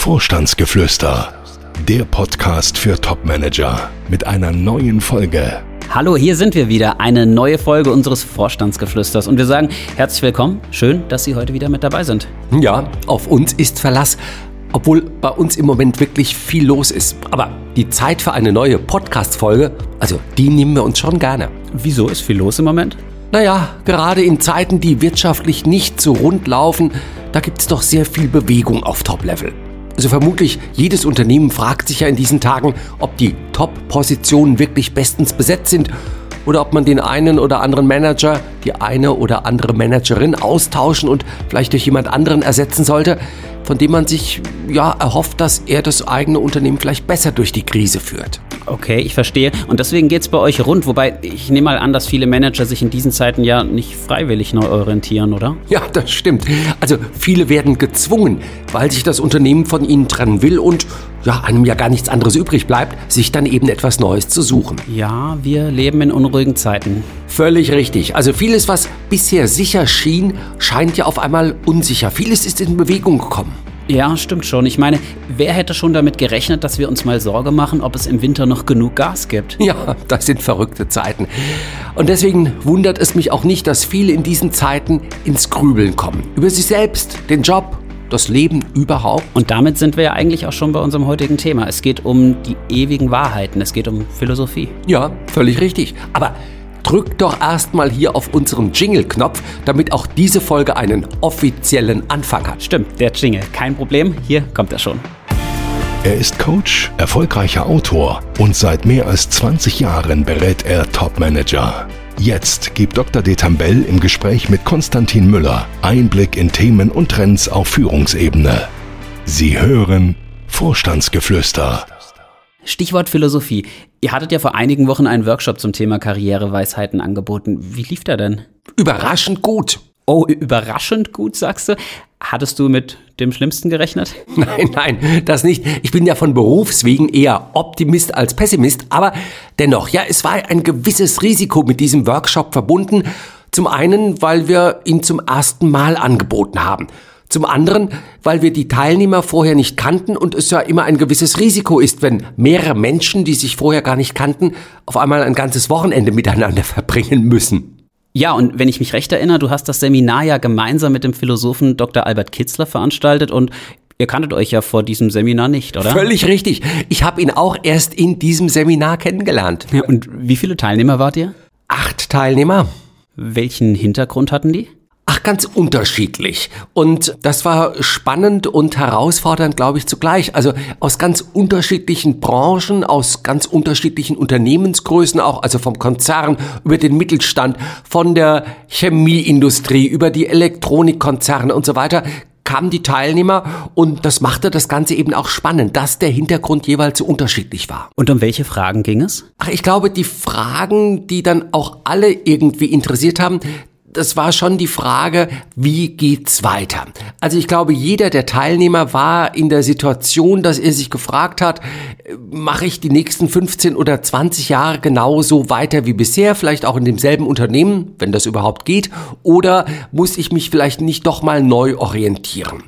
Vorstandsgeflüster, der Podcast für Topmanager mit einer neuen Folge. Hallo, hier sind wir wieder. Eine neue Folge unseres Vorstandsgeflüsters. Und wir sagen herzlich willkommen. Schön, dass Sie heute wieder mit dabei sind. Ja, auf uns ist Verlass. Obwohl bei uns im Moment wirklich viel los ist. Aber die Zeit für eine neue Podcast-Folge, also die nehmen wir uns schon gerne. Wieso ist viel los im Moment? Naja, gerade in Zeiten, die wirtschaftlich nicht so rund laufen, da gibt es doch sehr viel Bewegung auf Top-Level. Also vermutlich jedes Unternehmen fragt sich ja in diesen Tagen, ob die Top-Positionen wirklich bestens besetzt sind oder ob man den einen oder anderen Manager, die eine oder andere Managerin austauschen und vielleicht durch jemand anderen ersetzen sollte, von dem man sich ja erhofft, dass er das eigene Unternehmen vielleicht besser durch die Krise führt. Okay, ich verstehe. Und deswegen geht es bei euch rund. Wobei ich nehme mal an, dass viele Manager sich in diesen Zeiten ja nicht freiwillig neu orientieren, oder? Ja, das stimmt. Also viele werden gezwungen, weil sich das Unternehmen von ihnen trennen will und ja, einem ja gar nichts anderes übrig bleibt, sich dann eben etwas Neues zu suchen. Ja, wir leben in unruhigen Zeiten. Völlig richtig. Also vieles, was bisher sicher schien, scheint ja auf einmal unsicher. Vieles ist in Bewegung gekommen. Ja, stimmt schon. Ich meine, wer hätte schon damit gerechnet, dass wir uns mal Sorge machen, ob es im Winter noch genug Gas gibt? Ja, das sind verrückte Zeiten. Und deswegen wundert es mich auch nicht, dass viele in diesen Zeiten ins Grübeln kommen. Über sich selbst, den Job, das Leben überhaupt. Und damit sind wir ja eigentlich auch schon bei unserem heutigen Thema. Es geht um die ewigen Wahrheiten. Es geht um Philosophie. Ja, völlig richtig. Aber drück doch erstmal hier auf unseren Jingle-Knopf, damit auch diese Folge einen offiziellen Anfang hat. Stimmt, der Jingle. Kein Problem. Hier kommt er schon. Er ist Coach, erfolgreicher Autor und seit mehr als 20 Jahren berät er Topmanager. Jetzt gibt Dr. Detambell im Gespräch mit Konstantin Müller Einblick in Themen und Trends auf Führungsebene. Sie hören Vorstandsgeflüster. Stichwort Philosophie. Ihr hattet ja vor einigen Wochen einen Workshop zum Thema Karriereweisheiten angeboten. Wie lief der denn? Überraschend gut. Oh, überraschend gut, sagst du? Hattest du mit dem Schlimmsten gerechnet? Nein, nein, das nicht. Ich bin ja von Berufswegen eher Optimist als Pessimist, aber dennoch, ja, es war ein gewisses Risiko mit diesem Workshop verbunden. Zum einen, weil wir ihn zum ersten Mal angeboten haben. Zum anderen, weil wir die Teilnehmer vorher nicht kannten und es ja immer ein gewisses Risiko ist, wenn mehrere Menschen, die sich vorher gar nicht kannten, auf einmal ein ganzes Wochenende miteinander verbringen müssen. Ja, und wenn ich mich recht erinnere, du hast das Seminar ja gemeinsam mit dem Philosophen Dr. Albert Kitzler veranstaltet und ihr kanntet euch ja vor diesem Seminar nicht, oder? Völlig richtig. Ich habe ihn auch erst in diesem Seminar kennengelernt. Ja, und wie viele Teilnehmer wart ihr? Acht Teilnehmer. Welchen Hintergrund hatten die? Ach, ganz unterschiedlich. Und das war spannend und herausfordernd, glaube ich, zugleich. Also aus ganz unterschiedlichen Branchen, aus ganz unterschiedlichen Unternehmensgrößen auch, also vom Konzern über den Mittelstand, von der Chemieindustrie über die Elektronikkonzerne und so weiter kamen die Teilnehmer und das machte das Ganze eben auch spannend, dass der Hintergrund jeweils so unterschiedlich war. Und um welche Fragen ging es? Ach, ich glaube, die Fragen, die dann auch alle irgendwie interessiert haben, das war schon die Frage, wie geht's weiter? Also ich glaube, jeder der Teilnehmer war in der Situation, dass er sich gefragt hat, mache ich die nächsten 15 oder 20 Jahre genauso weiter wie bisher, vielleicht auch in demselben Unternehmen, wenn das überhaupt geht, oder muss ich mich vielleicht nicht doch mal neu orientieren?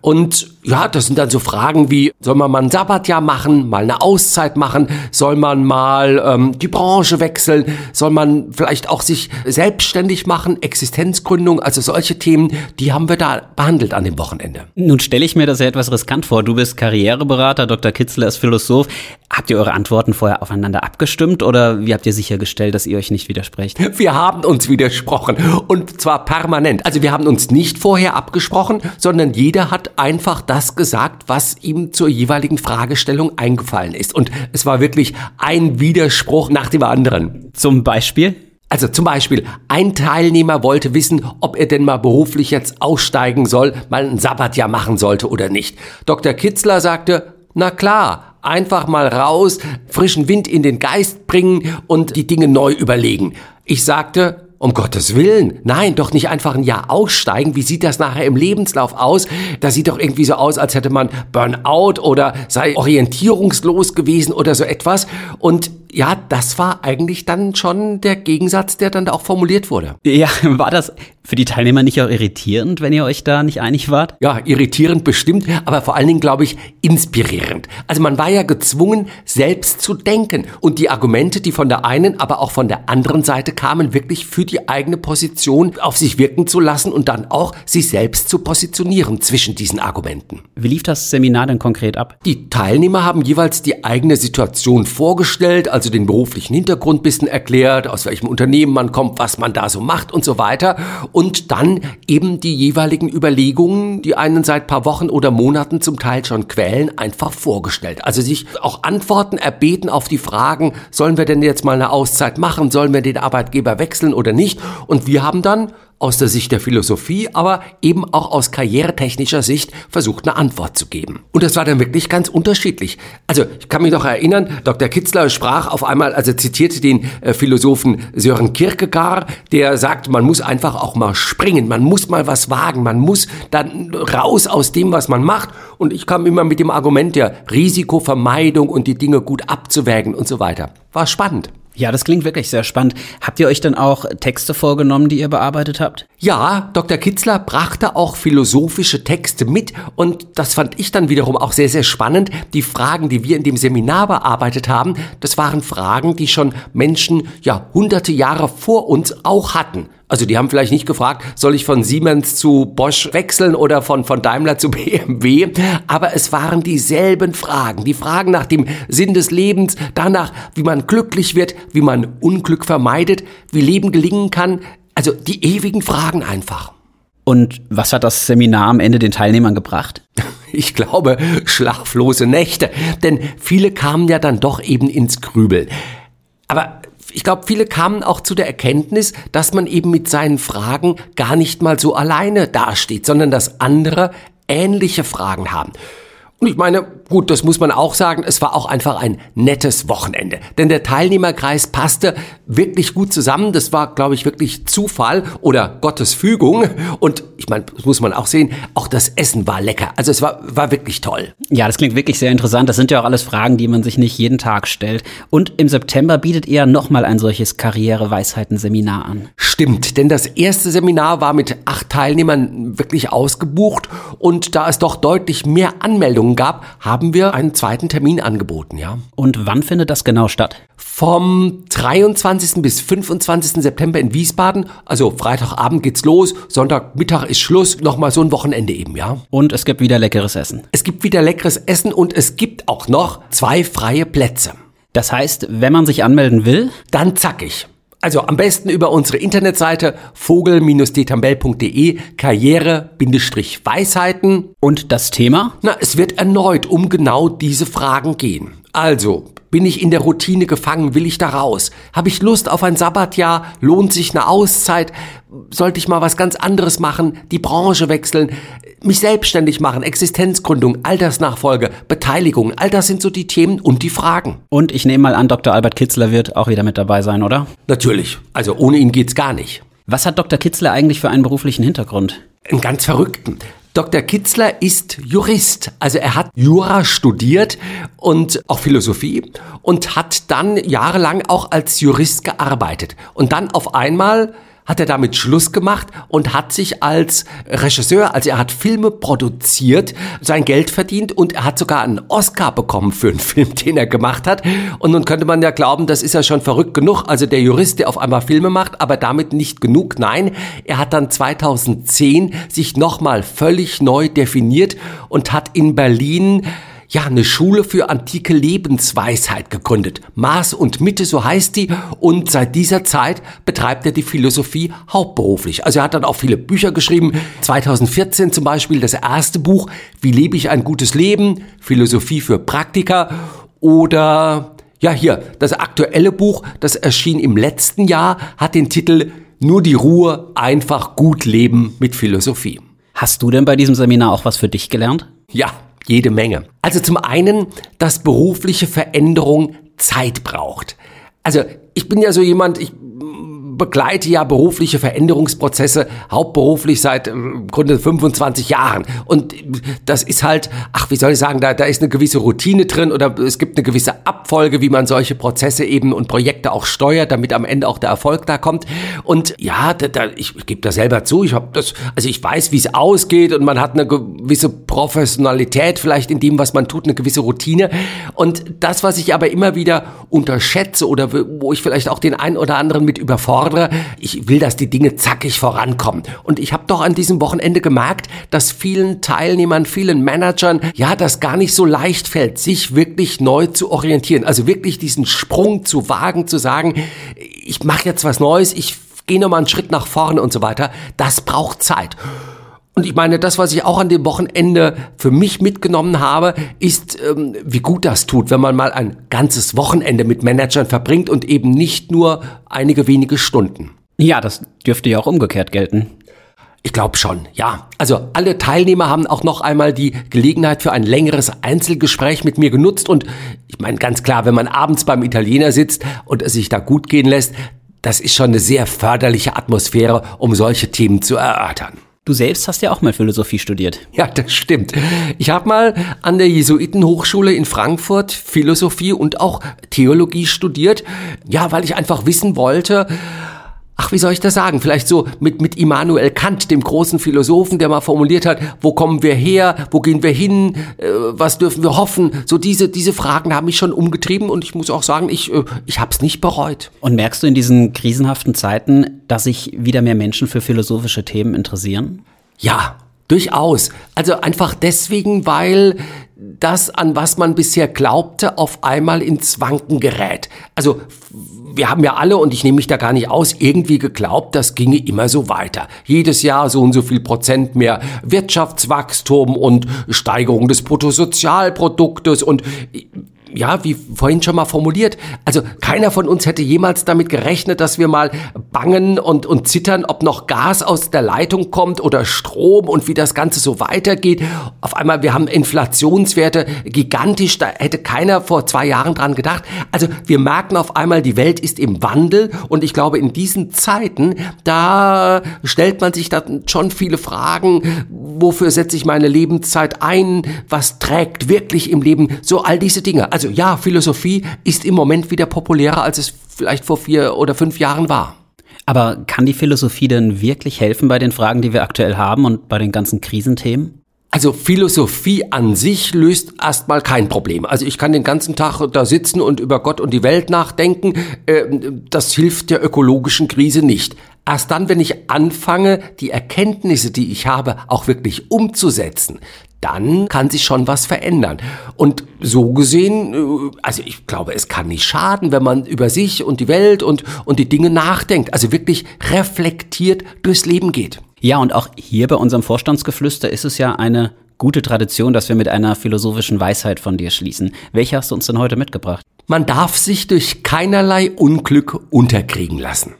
Und ja, das sind dann so Fragen wie, soll man mal ein Sabbatjahr machen, mal eine Auszeit machen, soll man mal ähm, die Branche wechseln, soll man vielleicht auch sich selbstständig machen, Existenzgründung, also solche Themen, die haben wir da behandelt an dem Wochenende. Nun stelle ich mir das ja etwas riskant vor. Du bist Karriereberater, Dr. Kitzler ist Philosoph. Habt ihr eure Antworten vorher aufeinander abgestimmt oder wie habt ihr sichergestellt, dass ihr euch nicht widersprecht? Wir haben uns widersprochen und zwar permanent. Also wir haben uns nicht vorher abgesprochen, sondern jeder hat einfach das gesagt, was ihm zur jeweiligen Fragestellung eingefallen ist. Und es war wirklich ein Widerspruch nach dem anderen. Zum Beispiel? Also zum Beispiel, ein Teilnehmer wollte wissen, ob er denn mal beruflich jetzt aussteigen soll, mal ein Sabbatjahr machen sollte oder nicht. Dr. Kitzler sagte, na klar, einfach mal raus, frischen Wind in den Geist bringen und die Dinge neu überlegen. Ich sagte, um Gottes Willen. Nein, doch nicht einfach ein Jahr aussteigen. Wie sieht das nachher im Lebenslauf aus? Das sieht doch irgendwie so aus, als hätte man Burnout oder sei orientierungslos gewesen oder so etwas. Und ja, das war eigentlich dann schon der Gegensatz, der dann da auch formuliert wurde. Ja, war das für die Teilnehmer nicht auch irritierend, wenn ihr euch da nicht einig wart? Ja, irritierend bestimmt, aber vor allen Dingen, glaube ich, inspirierend. Also man war ja gezwungen, selbst zu denken und die Argumente, die von der einen, aber auch von der anderen Seite kamen, wirklich für die eigene Position auf sich wirken zu lassen und dann auch sich selbst zu positionieren zwischen diesen Argumenten. Wie lief das Seminar denn konkret ab? Die Teilnehmer haben jeweils die eigene Situation vorgestellt, also den beruflichen Hintergrund bisschen erklärt, aus welchem Unternehmen man kommt, was man da so macht und so weiter und dann eben die jeweiligen Überlegungen, die einen seit paar Wochen oder Monaten zum Teil schon quälen, einfach vorgestellt. Also sich auch Antworten erbeten auf die Fragen, sollen wir denn jetzt mal eine Auszeit machen, sollen wir den Arbeitgeber wechseln oder nicht? Und wir haben dann aus der Sicht der Philosophie, aber eben auch aus karrieretechnischer Sicht versucht, eine Antwort zu geben. Und das war dann wirklich ganz unterschiedlich. Also ich kann mich noch erinnern, Dr. Kitzler sprach auf einmal, also zitierte den äh, Philosophen Sören Kierkegaard, der sagt, man muss einfach auch mal springen, man muss mal was wagen, man muss dann raus aus dem, was man macht. Und ich kam immer mit dem Argument der Risikovermeidung und die Dinge gut abzuwägen und so weiter. War spannend. Ja, das klingt wirklich sehr spannend. Habt ihr euch dann auch Texte vorgenommen, die ihr bearbeitet habt? Ja, Dr. Kitzler brachte auch philosophische Texte mit und das fand ich dann wiederum auch sehr, sehr spannend. Die Fragen, die wir in dem Seminar bearbeitet haben, das waren Fragen, die schon Menschen ja hunderte Jahre vor uns auch hatten. Also die haben vielleicht nicht gefragt, soll ich von Siemens zu Bosch wechseln oder von, von Daimler zu BMW, aber es waren dieselben Fragen. Die Fragen nach dem Sinn des Lebens, danach, wie man glücklich wird, wie man Unglück vermeidet, wie Leben gelingen kann. Also die ewigen Fragen einfach. Und was hat das Seminar am Ende den Teilnehmern gebracht? Ich glaube, schlaflose Nächte, denn viele kamen ja dann doch eben ins Grübel. Aber ich glaube, viele kamen auch zu der Erkenntnis, dass man eben mit seinen Fragen gar nicht mal so alleine dasteht, sondern dass andere ähnliche Fragen haben. Und ich meine, gut, das muss man auch sagen, es war auch einfach ein nettes Wochenende. Denn der Teilnehmerkreis passte wirklich gut zusammen. Das war, glaube ich, wirklich Zufall oder Gottes Fügung. Und ich meine, das muss man auch sehen, auch das Essen war lecker. Also es war, war wirklich toll. Ja, das klingt wirklich sehr interessant. Das sind ja auch alles Fragen, die man sich nicht jeden Tag stellt. Und im September bietet ihr nochmal ein solches Karriereweisheiten-Seminar an. Stimmt, denn das erste Seminar war mit acht Teilnehmern wirklich ausgebucht. Und da es doch deutlich mehr Anmeldungen gab, haben wir einen zweiten Termin angeboten, ja. Und wann findet das genau statt? Vom 23. bis 25. September in Wiesbaden. Also Freitagabend geht's los, Sonntagmittag ist Schluss, nochmal so ein Wochenende eben, ja. Und es gibt wieder leckeres Essen. Es gibt wieder leckeres Essen und es gibt auch noch zwei freie Plätze. Das heißt, wenn man sich anmelden will, dann zackig. Also am besten über unsere Internetseite vogel-detambell.de Karriere-Weisheiten. Und das Thema? Na, es wird erneut um genau diese Fragen gehen. Also, bin ich in der Routine gefangen? Will ich da raus? Habe ich Lust auf ein Sabbatjahr? Lohnt sich eine Auszeit? Sollte ich mal was ganz anderes machen? Die Branche wechseln? Mich selbstständig machen? Existenzgründung? Altersnachfolge? Beteiligung? All das sind so die Themen und die Fragen. Und ich nehme mal an, Dr. Albert Kitzler wird auch wieder mit dabei sein, oder? Natürlich. Also ohne ihn geht's gar nicht. Was hat Dr. Kitzler eigentlich für einen beruflichen Hintergrund? Einen ganz verrückten. Dr. Kitzler ist Jurist, also er hat Jura studiert und auch Philosophie und hat dann jahrelang auch als Jurist gearbeitet. Und dann auf einmal hat er damit Schluss gemacht und hat sich als Regisseur, also er hat Filme produziert, sein Geld verdient und er hat sogar einen Oscar bekommen für einen Film, den er gemacht hat. Und nun könnte man ja glauben, das ist ja schon verrückt genug. Also der Jurist, der auf einmal Filme macht, aber damit nicht genug. Nein, er hat dann 2010 sich nochmal völlig neu definiert und hat in Berlin ja, eine Schule für antike Lebensweisheit gegründet. Maß und Mitte, so heißt die. Und seit dieser Zeit betreibt er die Philosophie hauptberuflich. Also er hat dann auch viele Bücher geschrieben. 2014 zum Beispiel das erste Buch, Wie lebe ich ein gutes Leben? Philosophie für Praktiker. Oder, ja, hier, das aktuelle Buch, das erschien im letzten Jahr, hat den Titel Nur die Ruhe, einfach gut leben mit Philosophie. Hast du denn bei diesem Seminar auch was für dich gelernt? Ja, jede Menge. Also zum einen, dass berufliche Veränderung Zeit braucht. Also ich bin ja so jemand, ich begleite ja berufliche Veränderungsprozesse hauptberuflich seit im Grunde 25 Jahren. Und das ist halt, ach, wie soll ich sagen, da, da ist eine gewisse Routine drin oder es gibt eine gewisse Abfolge, wie man solche Prozesse eben und Projekte auch steuert, damit am Ende auch der Erfolg da kommt. Und ja, da, da, ich, gebe das selber zu, ich habe das, also ich weiß, wie es ausgeht und man hat eine gewisse Professionalität vielleicht in dem, was man tut, eine gewisse Routine. Und das, was ich aber immer wieder unterschätze oder wo ich vielleicht auch den einen oder anderen mit überfordere, ich will, dass die Dinge zackig vorankommen. Und ich habe doch an diesem Wochenende gemerkt, dass vielen Teilnehmern, vielen Managern, ja, das gar nicht so leicht fällt, sich wirklich neu zu orientieren. Also wirklich diesen Sprung zu wagen, zu sagen, ich mache jetzt was Neues, ich gehe nochmal einen Schritt nach vorne und so weiter. Das braucht Zeit. Und ich meine, das, was ich auch an dem Wochenende für mich mitgenommen habe, ist, ähm, wie gut das tut, wenn man mal ein ganzes Wochenende mit Managern verbringt und eben nicht nur einige wenige Stunden. Ja, das dürfte ja auch umgekehrt gelten. Ich glaube schon, ja. Also alle Teilnehmer haben auch noch einmal die Gelegenheit für ein längeres Einzelgespräch mit mir genutzt und ich meine ganz klar, wenn man abends beim Italiener sitzt und es sich da gut gehen lässt, das ist schon eine sehr förderliche Atmosphäre, um solche Themen zu erörtern. Du selbst hast ja auch mal Philosophie studiert. Ja, das stimmt. Ich habe mal an der Jesuitenhochschule in Frankfurt Philosophie und auch Theologie studiert. Ja, weil ich einfach wissen wollte, ach, wie soll ich das sagen? Vielleicht so mit, mit Immanuel Kant, dem großen Philosophen, der mal formuliert hat, wo kommen wir her, wo gehen wir hin, äh, was dürfen wir hoffen? So diese, diese Fragen haben mich schon umgetrieben und ich muss auch sagen, ich, äh, ich habe es nicht bereut. Und merkst du in diesen krisenhaften Zeiten, dass sich wieder mehr Menschen für philosophische Themen interessieren? Ja, durchaus. Also einfach deswegen, weil das, an was man bisher glaubte, auf einmal ins Wanken gerät. Also wir haben ja alle, und ich nehme mich da gar nicht aus, irgendwie geglaubt, das ginge immer so weiter. Jedes Jahr so und so viel Prozent mehr Wirtschaftswachstum und Steigerung des Bruttosozialproduktes und ja, wie vorhin schon mal formuliert, also keiner von uns hätte jemals damit gerechnet, dass wir mal bangen und, und zittern, ob noch Gas aus der Leitung kommt oder Strom und wie das Ganze so weitergeht. Auf einmal, wir haben Inflationswerte gigantisch, da hätte keiner vor zwei Jahren dran gedacht. Also wir merken auf einmal, die Welt ist im Wandel und ich glaube, in diesen Zeiten, da stellt man sich dann schon viele Fragen, wofür setze ich meine Lebenszeit ein, was trägt wirklich im Leben, so all diese Dinge. Also also ja, Philosophie ist im Moment wieder populärer, als es vielleicht vor vier oder fünf Jahren war. Aber kann die Philosophie denn wirklich helfen bei den Fragen, die wir aktuell haben und bei den ganzen Krisenthemen? Also Philosophie an sich löst erstmal kein Problem. Also ich kann den ganzen Tag da sitzen und über Gott und die Welt nachdenken. Ähm, das hilft der ökologischen Krise nicht. Erst dann, wenn ich anfange, die Erkenntnisse, die ich habe, auch wirklich umzusetzen, dann kann sich schon was verändern. Und so gesehen, äh, also ich glaube, es kann nicht schaden, wenn man über sich und die Welt und, und die Dinge nachdenkt, also wirklich reflektiert durchs Leben geht. Ja, und auch hier bei unserem Vorstandsgeflüster ist es ja eine gute Tradition, dass wir mit einer philosophischen Weisheit von dir schließen. Welche hast du uns denn heute mitgebracht? Man darf sich durch keinerlei Unglück unterkriegen lassen.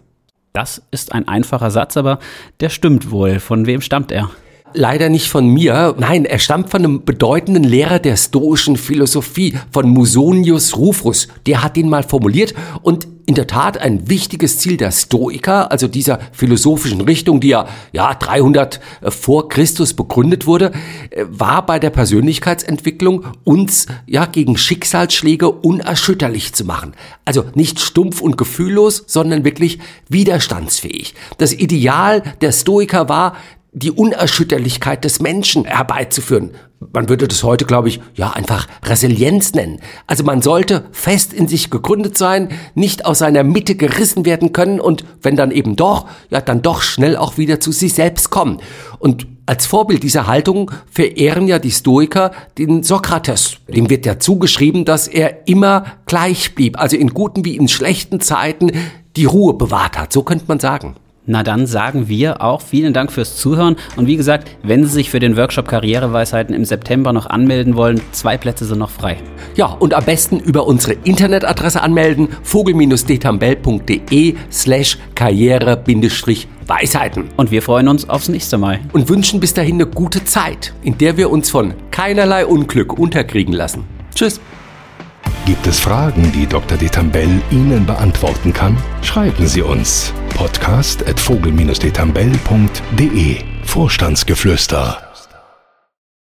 Das ist ein einfacher Satz, aber der stimmt wohl. Von wem stammt er? Leider nicht von mir. Nein, er stammt von einem bedeutenden Lehrer der stoischen Philosophie, von Musonius Rufus. Der hat ihn mal formuliert und in der Tat ein wichtiges Ziel der Stoiker, also dieser philosophischen Richtung, die ja, ja 300 äh, vor Christus begründet wurde, äh, war bei der Persönlichkeitsentwicklung uns ja gegen Schicksalsschläge unerschütterlich zu machen. Also nicht stumpf und gefühllos, sondern wirklich widerstandsfähig. Das Ideal der Stoiker war, die Unerschütterlichkeit des Menschen herbeizuführen. Man würde das heute, glaube ich, ja einfach Resilienz nennen. Also man sollte fest in sich gegründet sein, nicht aus seiner Mitte gerissen werden können und wenn dann eben doch, ja dann doch schnell auch wieder zu sich selbst kommen. Und als Vorbild dieser Haltung verehren ja die Stoiker den Sokrates. Dem wird ja zugeschrieben, dass er immer gleich blieb, also in guten wie in schlechten Zeiten die Ruhe bewahrt hat. So könnte man sagen. Na dann sagen wir auch vielen Dank fürs Zuhören. Und wie gesagt, wenn Sie sich für den Workshop Karriereweisheiten im September noch anmelden wollen, zwei Plätze sind noch frei. Ja, und am besten über unsere Internetadresse anmelden, vogel-detambell.de slash karriere-weisheiten. Und wir freuen uns aufs nächste Mal. Und wünschen bis dahin eine gute Zeit, in der wir uns von keinerlei Unglück unterkriegen lassen. Tschüss. Gibt es Fragen, die Dr. Detambell Ihnen beantworten kann? Schreiben Sie uns podcast at vogel-detambell.de Vorstandsgeflüster